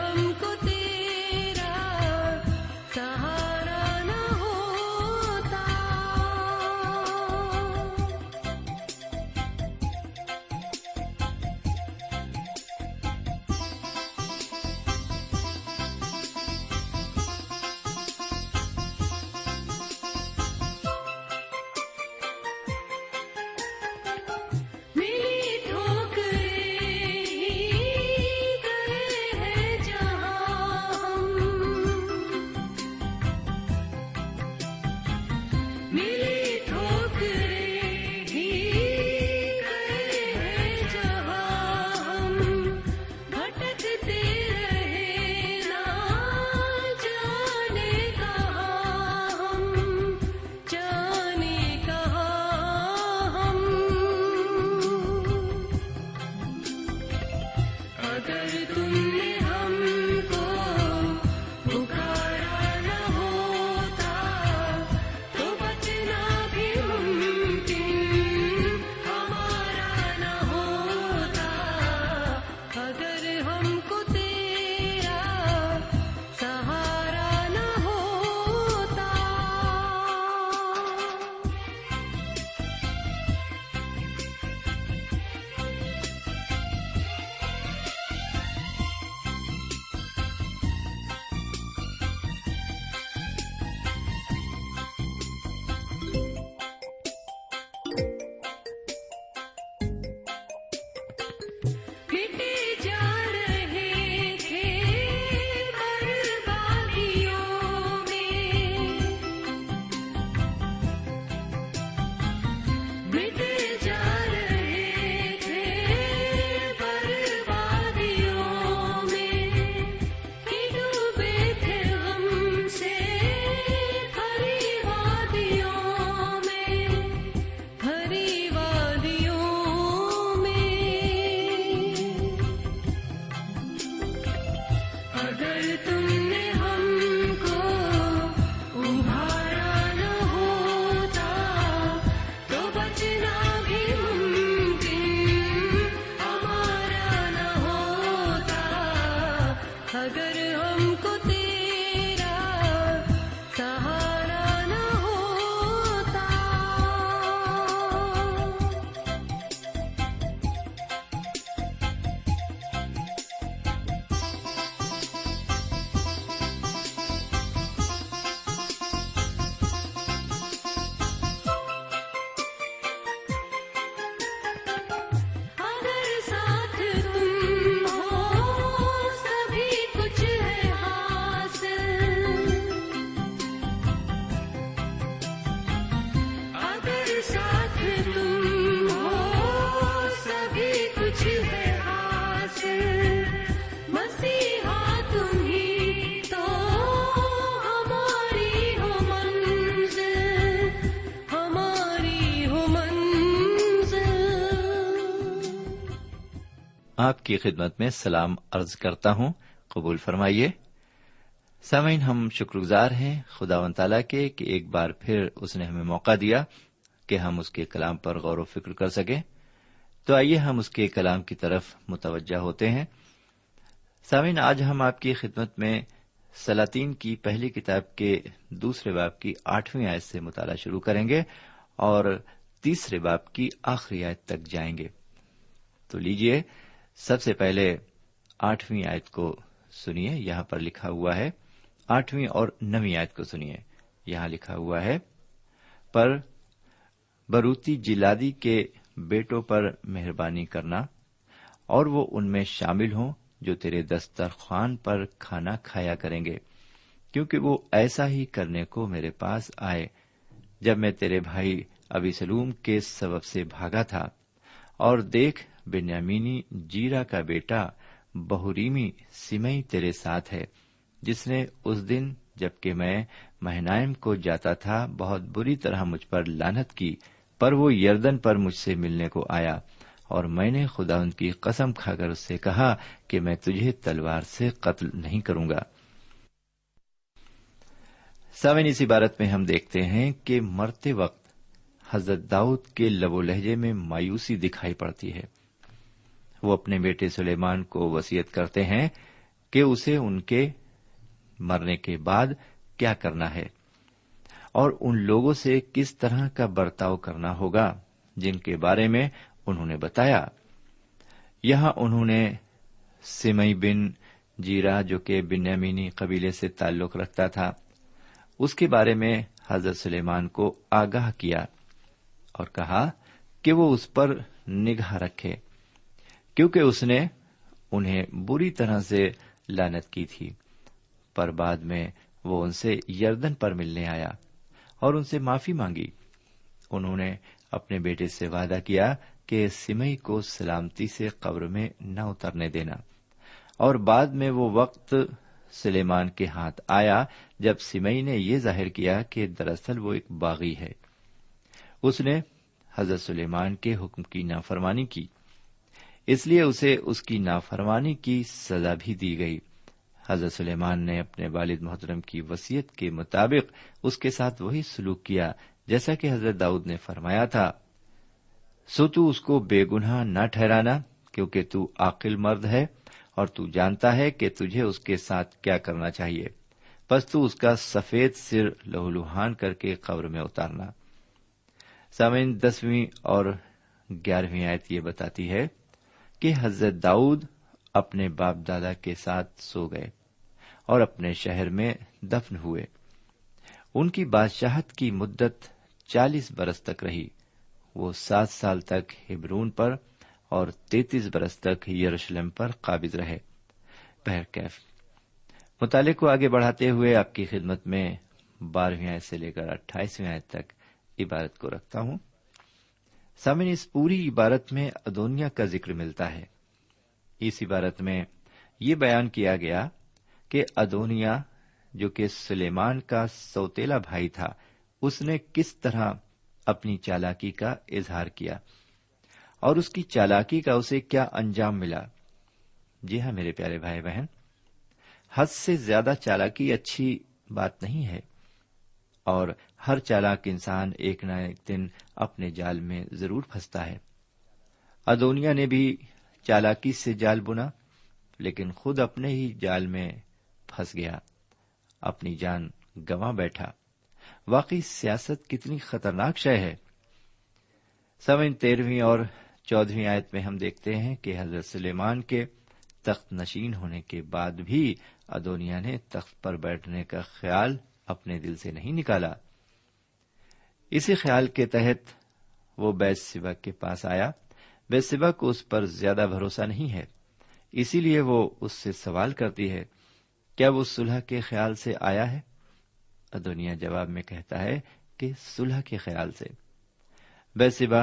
ہم کو تیرے کی خدمت میں سلام عرض کرتا ہوں۔ قبول فرمائیے۔ سامعین، ہم شکر گزار ہیں خدا و تعالیٰ کے کہ ایک بار پھر اس نے ہمیں موقع دیا کہ ہم اس کے کلام پر غور و فکر کر سکیں۔ تو آئیے ہم اس کے کلام کی طرف متوجہ ہوتے ہیں۔ سامعین، آج ہم آپ کی خدمت میں سلاطین کی پہلی کتاب کے دوسرے باپ کی آٹھویں آیت سے مطالعہ شروع کریں گے اور تیسرے باپ کی آخری آیت تک جائیں گے۔ تو لیجیے سب سے پہلے آٹھویں آیت کو سنیے، یہاں پر لکھا ہوا ہے۔ آٹھویں اور نویں آیت کو سنیے۔ یہاں لکھا ہوا ہے، پر بروتی جلادی کے بیٹوں پر مہربانی کرنا اور وہ ان میں شامل ہوں جو تیرے دسترخوان پر کھانا کھایا کریں گے، کیونکہ وہ ایسا ہی کرنے کو میرے پاس آئے۔ جب میں تیرے بھائی ابھی سلوم کے سبب سے بھاگا تھا اور دیکھ بنیامینی جیرا کا بیٹا بہریمی سمئی تیرے ساتھ ہے، جس نے اس دن جبکہ میں مہنائم کو جاتا تھا، بہت بری طرح مجھ پر لانت کی، پر وہ یردن پر مجھ سے ملنے کو آیا اور میں نے خدا ان کی قسم کھا کر اس سے کہا کہ میں تجھے تلوار سے قتل نہیں کروں گا۔ سوین اس عبارت میں ہم دیکھتے ہیں کہ مرتے وقت حضرت داؤد کے لب و لہجے میں مایوسی دکھائی پڑتی ہے۔ وہ اپنے بیٹے سلیمان کو وسیعت کرتے ہیں کہ اسے ان کے مرنے کے بعد کیا کرنا ہے اور ان لوگوں سے کس طرح کا برتاؤ کرنا ہوگا جن کے بارے میں انہوں نے بتایا۔ یہاں انہوں نے سمئی بن جیرا جو کہ بنیامینی قبیلے سے تعلق رکھتا تھا، اس کے بارے میں حضرت سلیمان کو آگاہ کیا اور کہا کہ وہ اس پر نگاہ رکھے۔ کیونکہ اس نے انہیں بری طرح سے لانت کی تھی۔ پر بعد میں وہ ان سے یردن پر ملنے آیا اور ان سے معافی مانگی۔ انہوں نے اپنے بیٹے سے وعدہ کیا کہ سمئی کو سلامتی سے قبر میں نہ اترنے دینا۔ اور بعد میں وہ وقت سلیمان کے ہاتھ آیا جب سمئی نے یہ ظاہر کیا کہ دراصل وہ ایک باغی ہے۔ اس نے حضرت سلیمان کے حکم کی نافرمانی کی۔ اس لیے اسے اس کی نافرمانی کی سزا بھی دی گئی۔ حضرت سلیمان نے اپنے والد محترم کی وسیعت کے مطابق اس کے ساتھ وہی سلوک کیا، جیسا کہ حضرت داؤد نے فرمایا تھا۔ سو تو اس کو بے گناہ نہ ٹھہرانا، کیونکہ تو عاقل مرد ہے اور تو جانتا ہے کہ تجھے اس کے ساتھ کیا کرنا چاہیے۔ بس تو اس کا سفید سر لہولوہان کر کے قبر میں اتارنا۔ سامعین، دسویں اور گیارہویں آیت یہ بتاتی ہے کہ حضرت داؤد اپنے باپ دادا کے ساتھ سو گئے اور اپنے شہر میں دفن ہوئے۔ ان کی بادشاہت کی مدت چالیس برس تک رہی۔ وہ سات سال تک ہبرون پر اور تینتیس برس تک یروشلم پر قابض رہے۔ مطالعے کو آگے بڑھاتے ہوئے آپ کی خدمت میں بارہویں سے لے کر اٹھائیسویں تک عبارت کو رکھتا ہوں۔ سامن اس پوری عبارت میں ادونیا کا ذکر ملتا ہے۔ اس عبارت میں یہ بیان کیا گیا کہ ادونیا، جو کہ سلیمان کا سوتےلا بھائی تھا، اس نے کس طرح اپنی چالاکی کا اظہار کیا اور اس کی چالاکی کا اسے کیا انجام ملا۔ جی ہاں میرے پیارے بھائی بہن، حد سے زیادہ چالاکی اچھی بات نہیں ہے اور ہر چالاک انسان ایک نہ ایک دن اپنے جال میں ضرور پھنستا ہے۔ ادونیا نے بھی چالاکی سے جال بنا، لیکن خود اپنے ہی جال میں پھنس گیا، اپنی جان گواں بیٹھا۔ واقعی سیاست کتنی خطرناک شے ہے۔ سوئن تیرہویں اور چودہویں آیت میں ہم دیکھتے ہیں کہ حضرت سلیمان کے تخت نشین ہونے کے بعد بھی ادونیا نے تخت پر بیٹھنے کا خیال اپنے دل سے نہیں نکالا۔ اسی خیال کے تحت وہ بیت سبا کے پاس آیا۔ بیت سبا کو اس پر زیادہ بھروسہ نہیں ہے۔ اسی لیے وہ اس سے سوال کرتی ہے، کیا وہ سلح کے خیال سے آیا ہے؟ ادونیا جواب میں کہتا ہے کہ سلح کے خیال سے۔ بیت سبا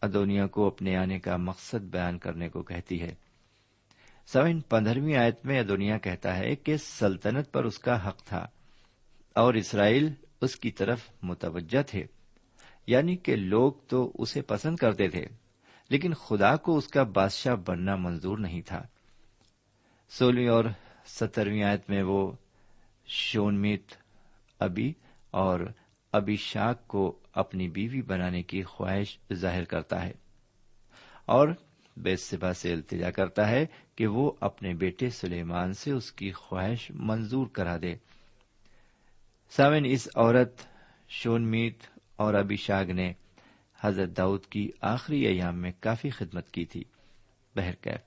ادونیا کو اپنے آنے کا مقصد بیان کرنے کو کہتی ہے۔ سوئن پندرہویں آیت میں ادونیا کہتا ہے کہ سلطنت پر اس کا حق تھا اور اسرائیل اس کی طرف متوجہ تھے۔ یعنی کہ لوگ تو اسے پسند کرتے تھے، لیکن خدا کو اس کا بادشاہ بننا منظور نہیں تھا۔ سولہویں اور سترویں آیت میں وہ شونمیت، ابی اور ابھی شاک کو اپنی بیوی بنانے کی خواہش ظاہر کرتا ہے اور بے سبا سے التجا کرتا ہے کہ وہ اپنے بیٹے سلیمان سے اس کی خواہش منظور کرا دے۔ سامن اس عورت شونمیت اور ابیشاگ نے حضرت داؤد کی آخری ایام میں کافی خدمت کی تھی۔ بہرکیف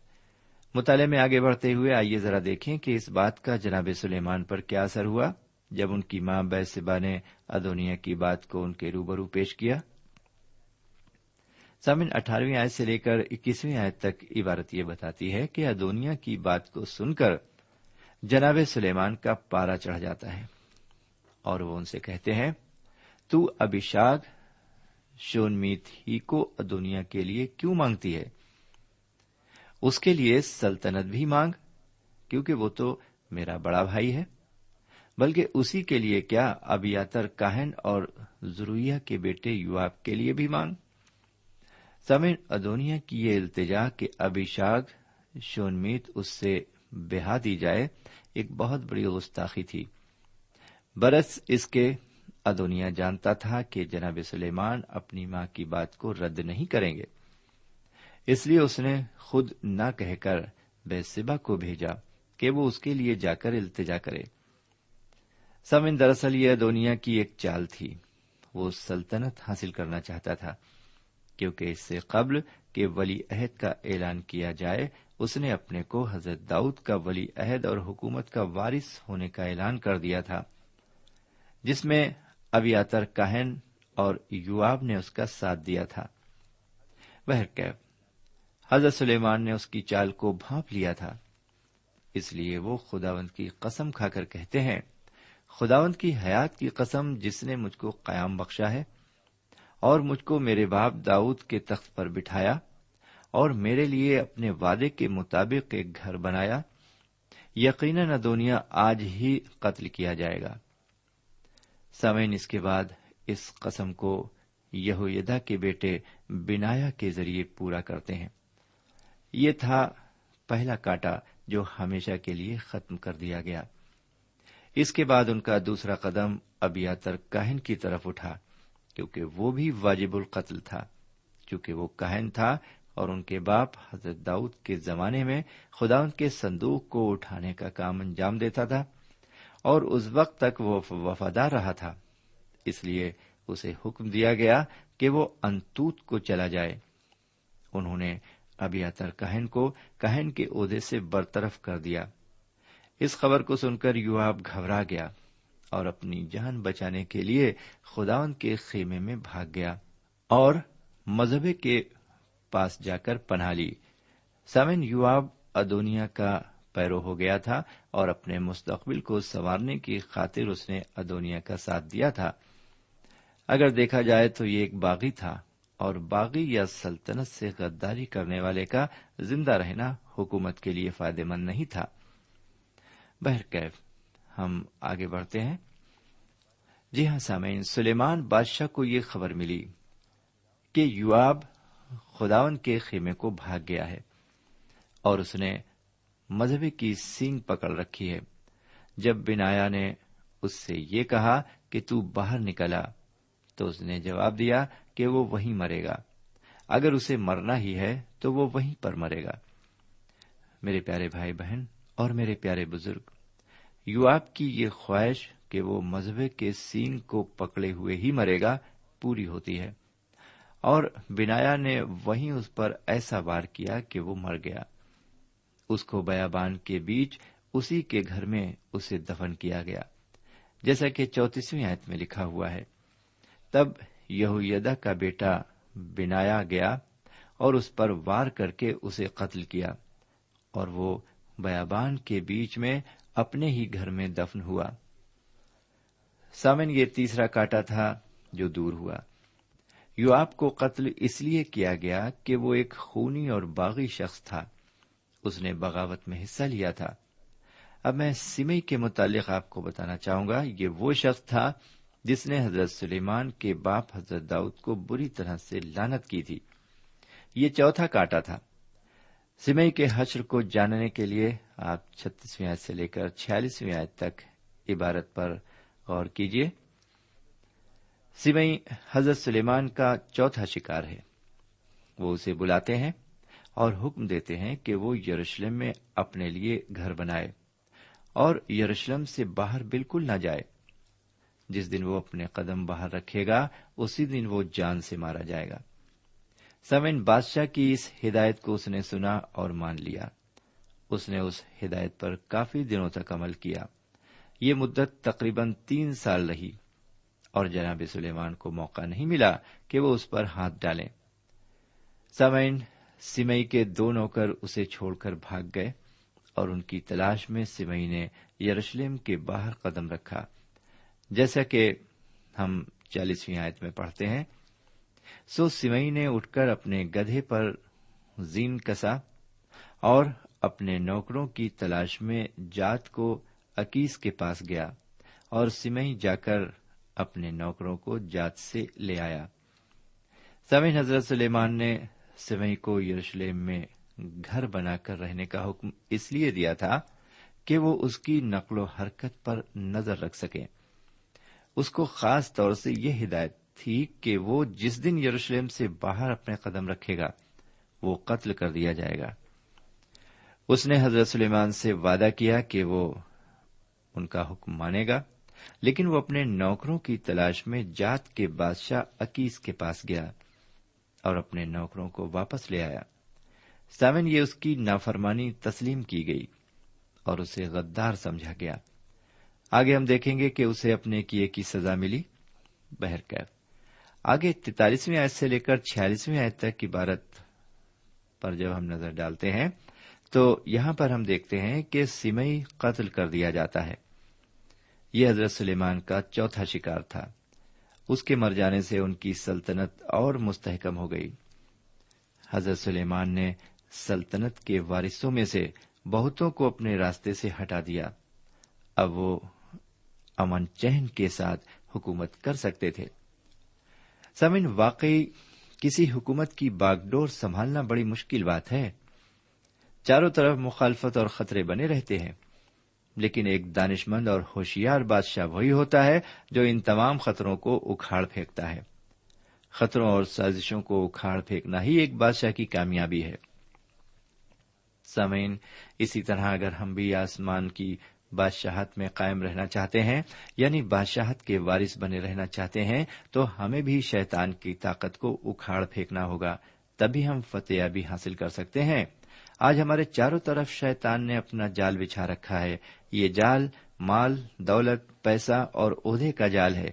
مطالعے میں آگے بڑھتے ہوئے آئیے ذرا دیکھیں کہ اس بات کا جناب سلیمان پر کیا اثر ہوا۔ جب ان کی ماں بیسبا نے ادونیا کی بات کو ان کے روبرو پیش کیا۔ سامن اٹھارہویں آیت سے لے کر اکیسویں آیت تک عبارت یہ بتاتی ہے کہ ادونیا کی بات کو سن کر جناب سلیمان کا پارا چڑھ جاتا ہے اور وہ ان سے کہتے ہیں تو ابشاگ شونمیت ہی کو ادونیا کے لیے کیوں مانگتی ہے؟ اس کے لیے سلطنت بھی مانگ، کیونکہ وہ تو میرا بڑا بھائی ہے۔ بلکہ اسی کے لیے کیا ابیاتر کاہن اور ضروریہ کے بیٹے یواب کے لیے بھی مانگ؟ سمن ادونیا کی یہ التجا کہ ابیشاگ شونمیت اس سے بہا دی جائے ایک بہت بڑی گستاخی تھی۔ برس اس کے ادونیا جانتا تھا کہ جناب سلیمان اپنی ماں کی بات کو رد نہیں کریں گے۔ اس لیے اس نے خود نہ کہہ کر بے سبا کو بھیجا کہ وہ اس کے لیے جا کر التجا کرے۔ سمن دراصل یہ دنیا کی ایک چال تھی۔ وہ سلطنت حاصل کرنا چاہتا تھا۔ کیونکہ اس سے قبل کہ ولی عہد کا اعلان کیا جائے، اس نے اپنے کو حضرت داؤد کا ولی عہد اور حکومت کا وارث ہونے کا اعلان کر دیا تھا، جس میں ابیاتر کہن اور یواب نے اس کا ساتھ دیا تھا۔ حضرت سلیمان نے اس کی چال کو بھانپ لیا تھا۔ اس لیے وہ خداوند کی قسم کھا کر کہتے ہیں، خداوند کی حیات کی قسم جس نے مجھ کو قیام بخشا ہے اور مجھ کو میرے باپ داؤد کے تخت پر بٹھایا اور میرے لیے اپنے وعدے کے مطابق ایک گھر بنایا، یقیناً ادونیا آج ہی قتل کیا جائے گا۔ سمین اس کے بعد اس قسم کو یہویدا کے بیٹے بنایا کے ذریعے پورا کرتے ہیں۔ یہ تھا پہلا کاٹا جو ہمیشہ کے لیے ختم کر دیا گیا۔ اس کے بعد ان کا دوسرا قدم ابیاتر کاہن کی طرف اٹھا، کیونکہ وہ بھی واجب القتل تھا۔ چونکہ وہ کاہن تھا اور ان کے باپ حضرت داؤد کے زمانے میں خدا ان کے صندوق کو اٹھانے کا کام انجام دیتا تھا۔ اور اس وقت تک وہ وفادار رہا تھا۔ اس لیے اسے حکم دیا گیا کہ وہ انتوت کو چلا جائے۔ انہوں نے ابیاتر کہن کو کہن کے عہدے سے برطرف کر دیا۔ اس خبر کو سن کر یواب گھبرا گیا اور اپنی جان بچانے کے لیے خداون کے خیمے میں بھاگ گیا اور مذہبے کے پاس جا کر پناہ لی۔ سمن یواب ادونیا کا پیرو ہو گیا تھا اور اپنے مستقبل کو سنوارنے کی خاطر اس نے ادونیا کا ساتھ دیا تھا۔ اگر دیکھا جائے تو یہ ایک باغی تھا اور باغی یا سلطنت سے غداری کرنے والے کا زندہ رہنا حکومت کے لیے فائدہ مند نہیں تھا۔ بہرکیف ہم آگے بڑھتے ہیں۔ جی ہاں سامعین، سلیمان بادشاہ کو یہ خبر ملی کہ یواب خداون کے خیمے کو بھاگ گیا ہے اور اس نے مذہبی کی سینگ پکڑ رکھی ہے۔ جب بنایا نے اس سے یہ کہا کہ تو باہر نکلا، تو اس نے جواب دیا کہ وہ وہیں مرے گا۔ اگر اسے مرنا ہی ہے تو وہ وہیں پر مرے گا۔ میرے پیارے بھائی بہن اور میرے پیارے بزرگ، یو آپ کی یہ خواہش کہ وہ مذہب کے سین کو پکڑے ہوئے ہی مرے گا پوری ہوتی ہے۔ اور بنایا نے وہیں اس پر ایسا وار کیا کہ وہ مر گیا۔ اس کو بیابان کے بیچ اسی کے گھر میں اسے دفن کیا گیا۔ جیسا کہ چوتیسویں آیت میں لکھا ہوا ہے۔ تب یہویدا کا بیٹا بنایا گیا اور اس پر وار کر کے اسے قتل کیا اور وہ بیابان کے بیچ میں اپنے ہی گھر میں دفن ہوا۔ سامن، یہ تیسرا کاٹا تھا جو دور ہوا۔ یو آپ کو قتل اس لیے کیا گیا کہ وہ ایک خونی اور باغی شخص تھا۔ اس نے بغاوت میں حصہ لیا تھا۔ اب میں سمئی کے متعلق آپ کو بتانا چاہوں گا، یہ وہ شخص تھا جس نے حضرت سلیمان کے باپ حضرت داؤد کو بری طرح سے لانت کی تھی۔ یہ چوتھا کاٹا تھا۔ سمئی کے حشر کو جاننے کے لیے آپ چھتیسویں آیت سے لے کر چھیالیسویں آیت تک عبارت پر غور کیجیے سمئی حضرت سلیمان کا چوتھا شکار ہے۔ وہ اسے بلاتے ہیں۔ اور حکم دیتے ہیں کہ وہ یروشلم میں اپنے لیے گھر بنائے اور یروشلم سے باہر بالکل نہ جائے۔ جس دن وہ اپنے قدم باہر رکھے گا، اسی دن وہ جان سے مارا جائے گا۔ سمن بادشاہ کی اس ہدایت کو اس نے سنا اور مان لیا۔ اس نے اس ہدایت پر کافی دنوں تک عمل کیا۔ یہ مدت تقریباً تین سال رہی اور جناب سلیمان کو موقع نہیں ملا کہ وہ اس پر ہاتھ ڈالیں۔ سمین سمئی کے دو نوکر اسے چھوڑ کر بھاگ گئے اور ان کی تلاش میں سمئی نے یروشلم کے باہر قدم رکھا۔ جیسا کہ ہم چالیسویں آیت میں پڑھتے ہیں، سو سمئی نے اٹھ کر اپنے گدھے پر زین کسا اور اپنے نوکروں کی تلاش میں جات کو اکیس کے پاس گیا اور سمئی جا کر اپنے نوکروں کو جات سے لے آیا۔ سمئی حضرت سلیمان نے سمئی کو یروشلم میں گھر بنا کر رہنے کا حکم اس لیے دیا تھا کہ وہ اس کی نقل و حرکت پر نظر رکھ سکے اس کو خاص طور سے یہ ہدایت تھی کہ وہ جس دن یروشلم سے باہر اپنے قدم رکھے گا، وہ قتل کر دیا جائے گا۔ اس نے حضرت سلیمان سے وعدہ کیا کہ وہ ان کا حکم مانے گا، لیکن وہ اپنے نوکروں کی تلاش میں جات کے بادشاہ اکیس کے پاس گیا۔ اور اپنے نوکروں کو واپس لے آیا۔ سامن یہ اس کی نافرمانی تسلیم کی گئی اور اسے غدار سمجھا گیا۔ آگے ہم دیکھیں گے کہ اسے اپنے کیے کی سزا ملی۔ بہرکیف آگے تینتالیسویں آیت سے لے کر چھیالیسویں آیت تک کی بارت پر جب ہم نظر ڈالتے ہیں، تو یہاں پر ہم دیکھتے ہیں کہ سمئی قتل کر دیا جاتا ہے۔ یہ حضرت سلیمان کا چوتھا شکار تھا۔ اس کے مر جانے سے ان کی سلطنت اور مستحکم ہو گئی۔ حضرت سلیمان نے سلطنت کے وارثوں میں سے بہتوں کو اپنے راستے سے ہٹا دیا۔ اب وہ امن چہن کے ساتھ حکومت کر سکتے تھے۔ سمن واقعی کسی حکومت کی باغڈور سنبھالنا بڑی مشکل بات ہے۔ چاروں طرف مخالفت اور خطرے بنے رہتے ہیں۔ لیکن ایک دانش مند اور ہوشیار بادشاہ وہی ہوتا ہے جو ان تمام خطروں کو اکھاڑ پھینکتا ہے۔ خطروں اور سازشوں کو اکھاڑ پھینکنا ہی ایک بادشاہ کی کامیابی ہے۔ سمین اسی طرح اگر ہم بھی آسمان کی بادشاہت میں قائم رہنا چاہتے ہیں یعنی بادشاہت کے وارث بنے رہنا چاہتے ہیں، تو ہمیں بھی شیطان کی طاقت کو اکھاڑ پھینکنا ہوگا۔ تبھی ہم فتح بھی حاصل کر سکتے ہیں۔ آج ہمارے چاروں طرف شیطان نے اپنا جال بچھا رکھا ہے۔ یہ جال مال، دولت، پیسہ اور عہدے کا جال ہے۔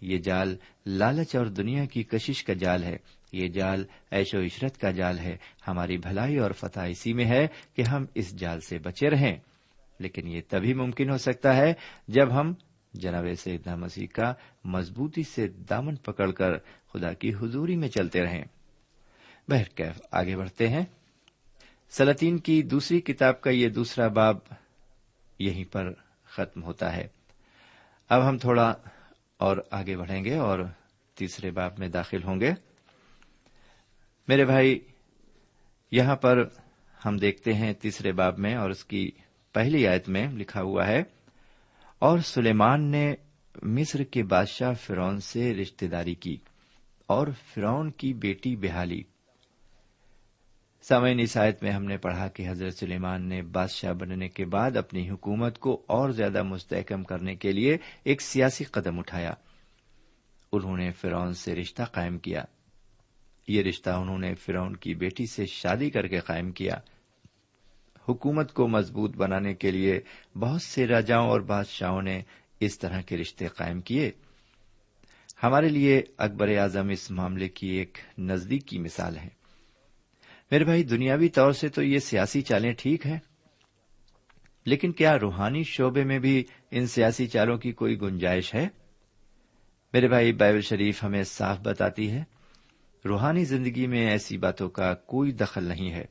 یہ جال لالچ اور دنیا کی کشش کا جال ہے۔ یہ جال ایش و عشرت کا جال ہے۔ ہماری بھلائی اور فتح اسی میں ہے کہ ہم اس جال سے بچے رہیں۔ لیکن یہ تبھی ممکن ہو سکتا ہے جب ہم جناب سیدنا مسیح کا مضبوطی سے دامن پکڑ کر خدا کی حضوری میں چلتے رہیں۔ بہرکیف، آگے بڑھتے ہیں۔ سلاطین کی دوسری کتاب کا یہ دوسرا باب یہیں پر ختم ہوتا ہے۔ اب ہم تھوڑا اور آگے بڑھیں گے اور تیسرے باب میں داخل ہوں گے۔ میرے بھائی، یہاں پر ہم دیکھتے ہیں تیسرے باب میں اور اس کی پہلی آیت میں لکھا ہوا ہے، اور سلیمان نے مصر کے بادشاہ فرون سے رشتے داری کی اور فرون کی بیٹی بحالی سمعین اس آیت میں ہم نے پڑھا کہ حضرت سلیمان نے بادشاہ بننے کے بعد اپنی حکومت کو اور زیادہ مستحکم کرنے کے لیے ایک سیاسی قدم اٹھایا۔ انہوں نے فرون سے رشتہ قائم کیا۔ یہ رشتہ انہوں نے فرون کی بیٹی سے شادی کر کے قائم کیا۔ حکومت کو مضبوط بنانے کے لیے بہت سے راجاؤں اور بادشاہوں نے اس طرح کے رشتے قائم کیے۔ ہمارے لیے اکبر اعظم اس معاملے کی ایک نزدیکی مثال ہے۔ میرے بھائی، دنیاوی طور سے تو یہ سیاسی چالیں ٹھیک ہیں، لیکن کیا روحانی شعبے میں بھی ان سیاسی چالوں کی کوئی گنجائش ہے؟ میرے بھائی، بائبل شریف ہمیں صاف بتاتی ہے، روحانی زندگی میں ایسی باتوں کا کوئی دخل نہیں ہے۔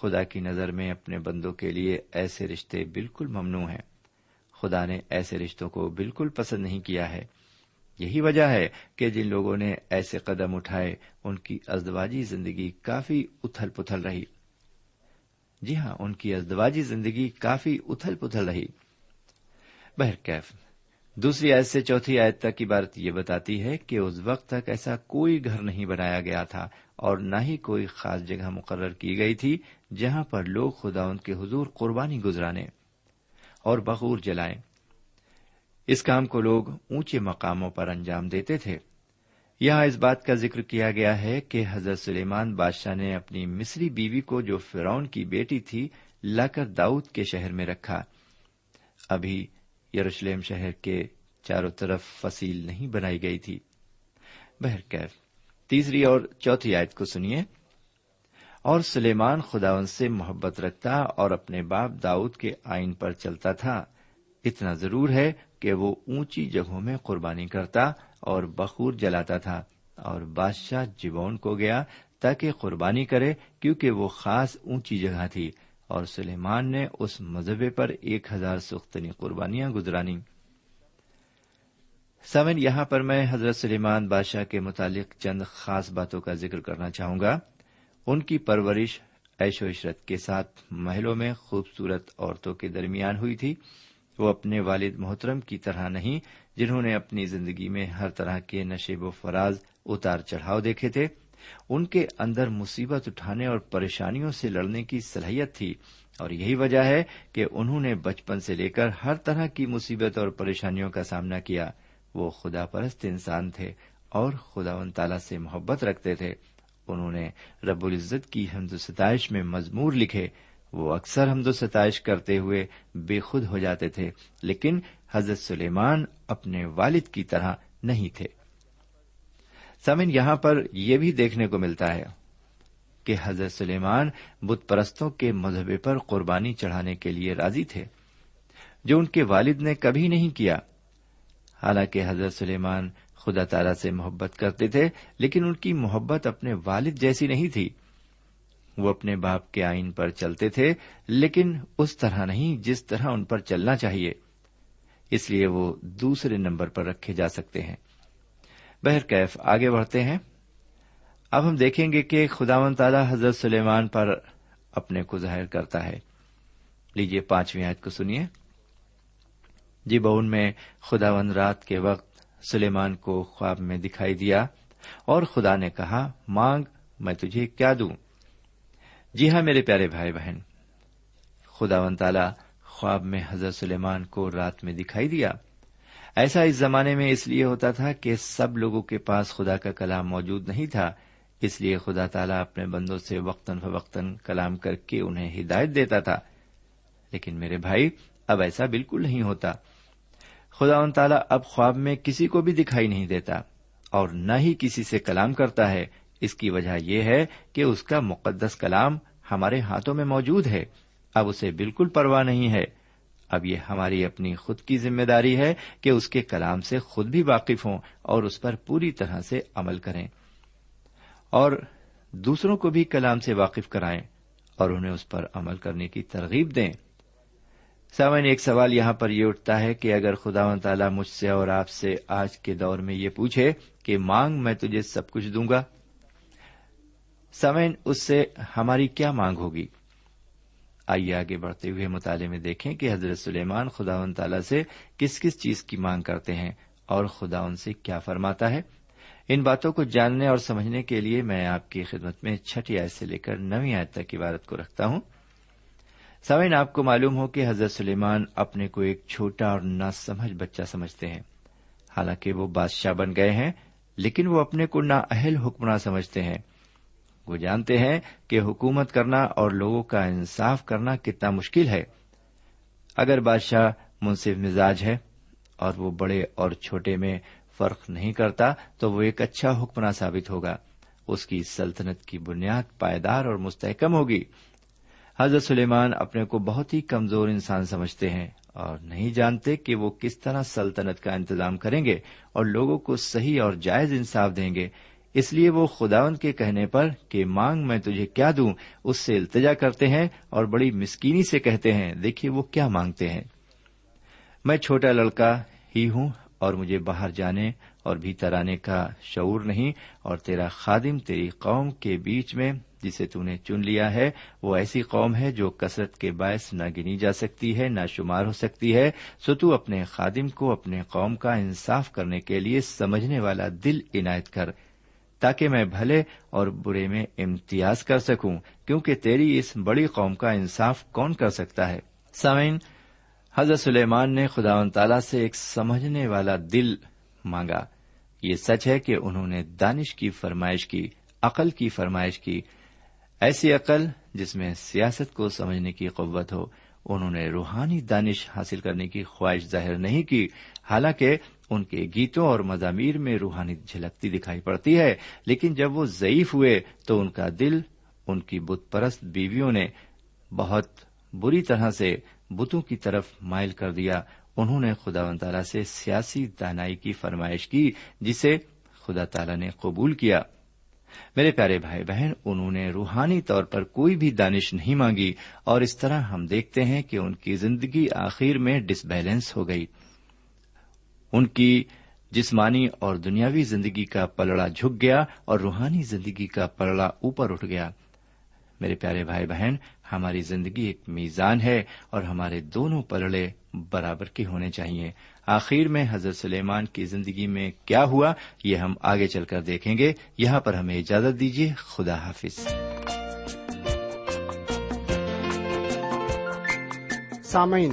خدا کی نظر میں اپنے بندوں کے لیے ایسے رشتے بالکل ممنوع ہیں۔ خدا نے ایسے رشتوں کو بالکل پسند نہیں کیا ہے۔ یہی وجہ ہے کہ جن لوگوں نے ایسے قدم اٹھائے، ان کی ازدواجی زندگی کافی اتھل پتھل رہی۔ جی ہاں ان کی ازدواجی زندگی کافی اتھل پتھل رہی بہرکیف دوسری آیت سے چوتھی آیت تک کی بات یہ بتاتی ہے کہ اس وقت تک ایسا کوئی گھر نہیں بنایا گیا تھا اور نہ ہی کوئی خاص جگہ مقرر کی گئی تھی جہاں پر لوگ خدا ان کے حضور قربانی گزرانے اور بغور جلائیں۔ اس کام کو لوگ اونچے مقاموں پر انجام دیتے تھے۔ یہاں اس بات کا ذکر کیا گیا ہے کہ حضرت سلیمان بادشاہ نے اپنی مصری بیوی کو جو فرعون کی بیٹی تھی لا کر داؤد کے شہر میں رکھا۔ ابھی یروشلم شہر کے چاروں طرف فصیل نہیں بنائی گئی تھی۔ بہرکیف تیسری اور چوتھی آیت کو سنیے۔ اور سلیمان خداون سے محبت رکھتا اور اپنے باپ داؤد کے آئین پر چلتا تھا۔ اتنا ضرور ہے کہ وہ اونچی جگہوں میں قربانی کرتا اور بخور جلاتا تھا اور بادشاہ جیبون کو گیا تاکہ قربانی کرے کیونکہ وہ خاص اونچی جگہ تھی اور سلیمان نے اس مذہبے پر ایک ہزار سختنی قربانیاں گزرانی۔ سمن یہاں پر میں حضرت سلیمان بادشاہ کے متعلق چند خاص باتوں کا ذکر کرنا چاہوں گا۔ ان کی پرورش ایش و عشرت کے ساتھ محلوں میں خوبصورت عورتوں کے درمیان ہوئی تھی۔ وہ اپنے والد محترم کی طرح نہیں، جنہوں نے اپنی زندگی میں ہر طرح کے نشیب و فراز اتار چڑھاؤ دیکھے تھے۔ ان کے اندر مصیبت اٹھانے اور پریشانیوں سے لڑنے کی صلاحیت تھی اور یہی وجہ ہے کہ انہوں نے بچپن سے لے کر ہر طرح کی مصیبت اور پریشانیوں کا سامنا کیا۔ وہ خدا پرست انسان تھے اور خدا و تعالی سے محبت رکھتے تھے۔ انہوں نے رب العزت کی حمد و ستائش میں مضمور لکھے۔ وہ اکثر حمد و ستائش کرتے ہوئے بے خود ہو جاتے تھے، لیکن حضرت سلیمان اپنے والد کی طرح نہیں تھے۔ سمن یہاں پر یہ بھی دیکھنے کو ملتا ہے کہ حضرت سلیمان بت پرستوں کے مذہبے پر قربانی چڑھانے کے لیے راضی تھے، جو ان کے والد نے کبھی نہیں کیا۔ حالانکہ حضرت سلیمان خدا تعالی سے محبت کرتے تھے، لیکن ان کی محبت اپنے والد جیسی نہیں تھی۔ وہ اپنے باپ کے آئین پر چلتے تھے، لیکن اس طرح نہیں جس طرح ان پر چلنا چاہیے۔ اس لیے وہ دوسرے نمبر پر رکھے جا سکتے ہیں۔ بہرکیف آگے بڑھتے ہیں۔ اب ہم دیکھیں گے کہ خدا و تعالی حضرت سلیمان پر اپنے کو ظاہر کرتا ہے۔ لیجیے پانچویں آیت کو سنیے۔ جی بون میں خدا ون رات کے وقت سلیمان کو خواب میں دکھائی دیا اور خدا نے کہا، مانگ، میں تجھے کیا دوں؟ جی ہاں میرے پیارے بھائی بہن خدا ون تالا خواب میں حضرت سلیمان کو رات میں دکھائی دیا۔ ایسا اس زمانے میں اس لیے ہوتا تھا کہ سب لوگوں کے پاس خدا کا کلام موجود نہیں تھا، اس لیے خدا تعالیٰ اپنے بندوں سے وقتاً فوقتاً کلام کر کے انہیں ہدایت دیتا تھا۔ لیکن میرے بھائی، اب ایسا بالکل نہیں ہوتا۔ خدا ان تعالیٰ اب خواب میں کسی کو بھی دکھائی نہیں دیتا اور نہ ہی کسی سے کلام کرتا ہے۔ اس کی وجہ یہ ہے کہ اس کا مقدس کلام ہمارے ہاتھوں میں موجود ہے۔ اب اسے بالکل پرواہ نہیں ہے۔ اب یہ ہماری اپنی خود کی ذمہ داری ہے کہ اس کے کلام سے خود بھی واقف ہوں اور اس پر پوری طرح سے عمل کریں۔ اور دوسروں کو بھی کلام سے واقف کرائیں اور انہیں اس پر عمل کرنے کی ترغیب دیں۔ سامن ایک سوال یہاں پر یہ اٹھتا ہے کہ اگر خدا و تعالیٰ مجھ سے اور آپ سے آج کے دور میں یہ پوچھے کہ مانگ میں تجھے سب کچھ دوں گا؟ سمین اس سے ہماری کیا مانگ ہوگی؟ آئیے آگے بڑھتے ہوئے مطالعے میں دیکھیں کہ حضرت سلیمان خدا و تعالی سے کس کس چیز کی مانگ کرتے ہیں اور خدا ان سے کیا فرماتا ہے؟ ان باتوں کو جاننے اور سمجھنے کے لیے میں آپ کی خدمت میں چھٹی آیت سے لے کر نویں آیت تک عبارت کو رکھتا ہوں۔ سمین، آپ کو معلوم ہو کہ حضرت سلیمان اپنے کو ایک چھوٹا اور نہ سمجھ بچہ سمجھتے ہیں۔ حالانکہ وہ بادشاہ بن گئے ہیں، لیکن وہ اپنے کو نا اہل حکمراں سمجھتے ہیں۔ وہ جانتے ہیں کہ حکومت کرنا اور لوگوں کا انصاف کرنا کتنا مشکل ہے۔ اگر بادشاہ منصف مزاج ہے اور وہ بڑے اور چھوٹے میں فرق نہیں کرتا، تو وہ ایک اچھا حکمراں ثابت ہوگا۔ اس کی سلطنت کی بنیاد پائیدار اور مستحکم ہوگی۔ حضرت سلیمان اپنے کو بہت ہی کمزور انسان سمجھتے ہیں اور نہیں جانتے کہ وہ کس طرح سلطنت کا انتظام کریں گے اور لوگوں کو صحیح اور جائز انصاف دیں گے۔ اس لیے وہ خداون کے کہنے پر کہ مانگ میں تجھے کیا دوں، اس سے التجا کرتے ہیں اور بڑی مسکینی سے کہتے ہیں، دیکھیے وہ کیا مانگتے ہیں۔ میں چھوٹا لڑکا ہی ہوں اور مجھے باہر جانے اور بھیتر آنے کا شعور نہیں اور تیرا خادم تیری قوم کے بیچ میں جسے تو نے چن لیا ہے، وہ ایسی قوم ہے جو کثرت کے باعث نہ گنی جا سکتی ہے، نہ شمار ہو سکتی ہے۔ سو تو اپنے خادم کو، اپنے قوم کا انصاف کرنے کے لیے سمجھنے والا دل عنایت کر۔ تاکہ میں بھلے اور برے میں امتیاز کر سکوں، کیونکہ تیری اس بڑی قوم کا انصاف کون کر سکتا ہے؟ سامعین، حضرت سلیمان نے خدا و تعالی سے ایک سمجھنے والا دل مانگا۔ یہ سچ ہے کہ انہوں نے دانش کی فرمائش کی، عقل کی فرمائش کی۔ ایسی عقل جس میں سیاست کو سمجھنے کی قوت ہو، انہوں نے روحانی دانش حاصل کرنے کی خواہش ظاہر نہیں کی۔ حالانکہ ان کے گیتوں اور مضامیر میں روحانی جھلکتی دکھائی پڑتی ہے، لیکن جب وہ ضعیف ہوئے تو ان کا دل، ان کی بت پرست بیویوں نے بہت بری طرح سے بتوں کی طرف مائل کر دیا۔ انہوں نے خدا و تعالی سے سیاسی دانائی کی فرمائش کی، جسے خدا تعالی نے قبول کیا۔ میرے پیارے بھائی بہن، انہوں نے روحانی طور پر کوئی بھی دانش نہیں مانگی، اور اس طرح ہم دیکھتے ہیں کہ ان کی زندگی آخر میں ڈس بیلنس ہو گئی۔ ان کی جسمانی اور دنیاوی زندگی کا پلڑا جھک گیا اور روحانی زندگی کا پلڑا اوپر اٹھ گیا۔ میرے پیارے بھائی بہن، ہماری زندگی ایک میزان ہے اور ہمارے دونوں پلڑے برابر کے ہونے چاہیے۔ آخر میں حضرت سلیمان کی زندگی میں کیا ہوا یہ ہم آگے چل کر دیکھیں گے۔ یہاں پر ہمیں اجازت دیجیے۔ خدا حافظ۔ سامعین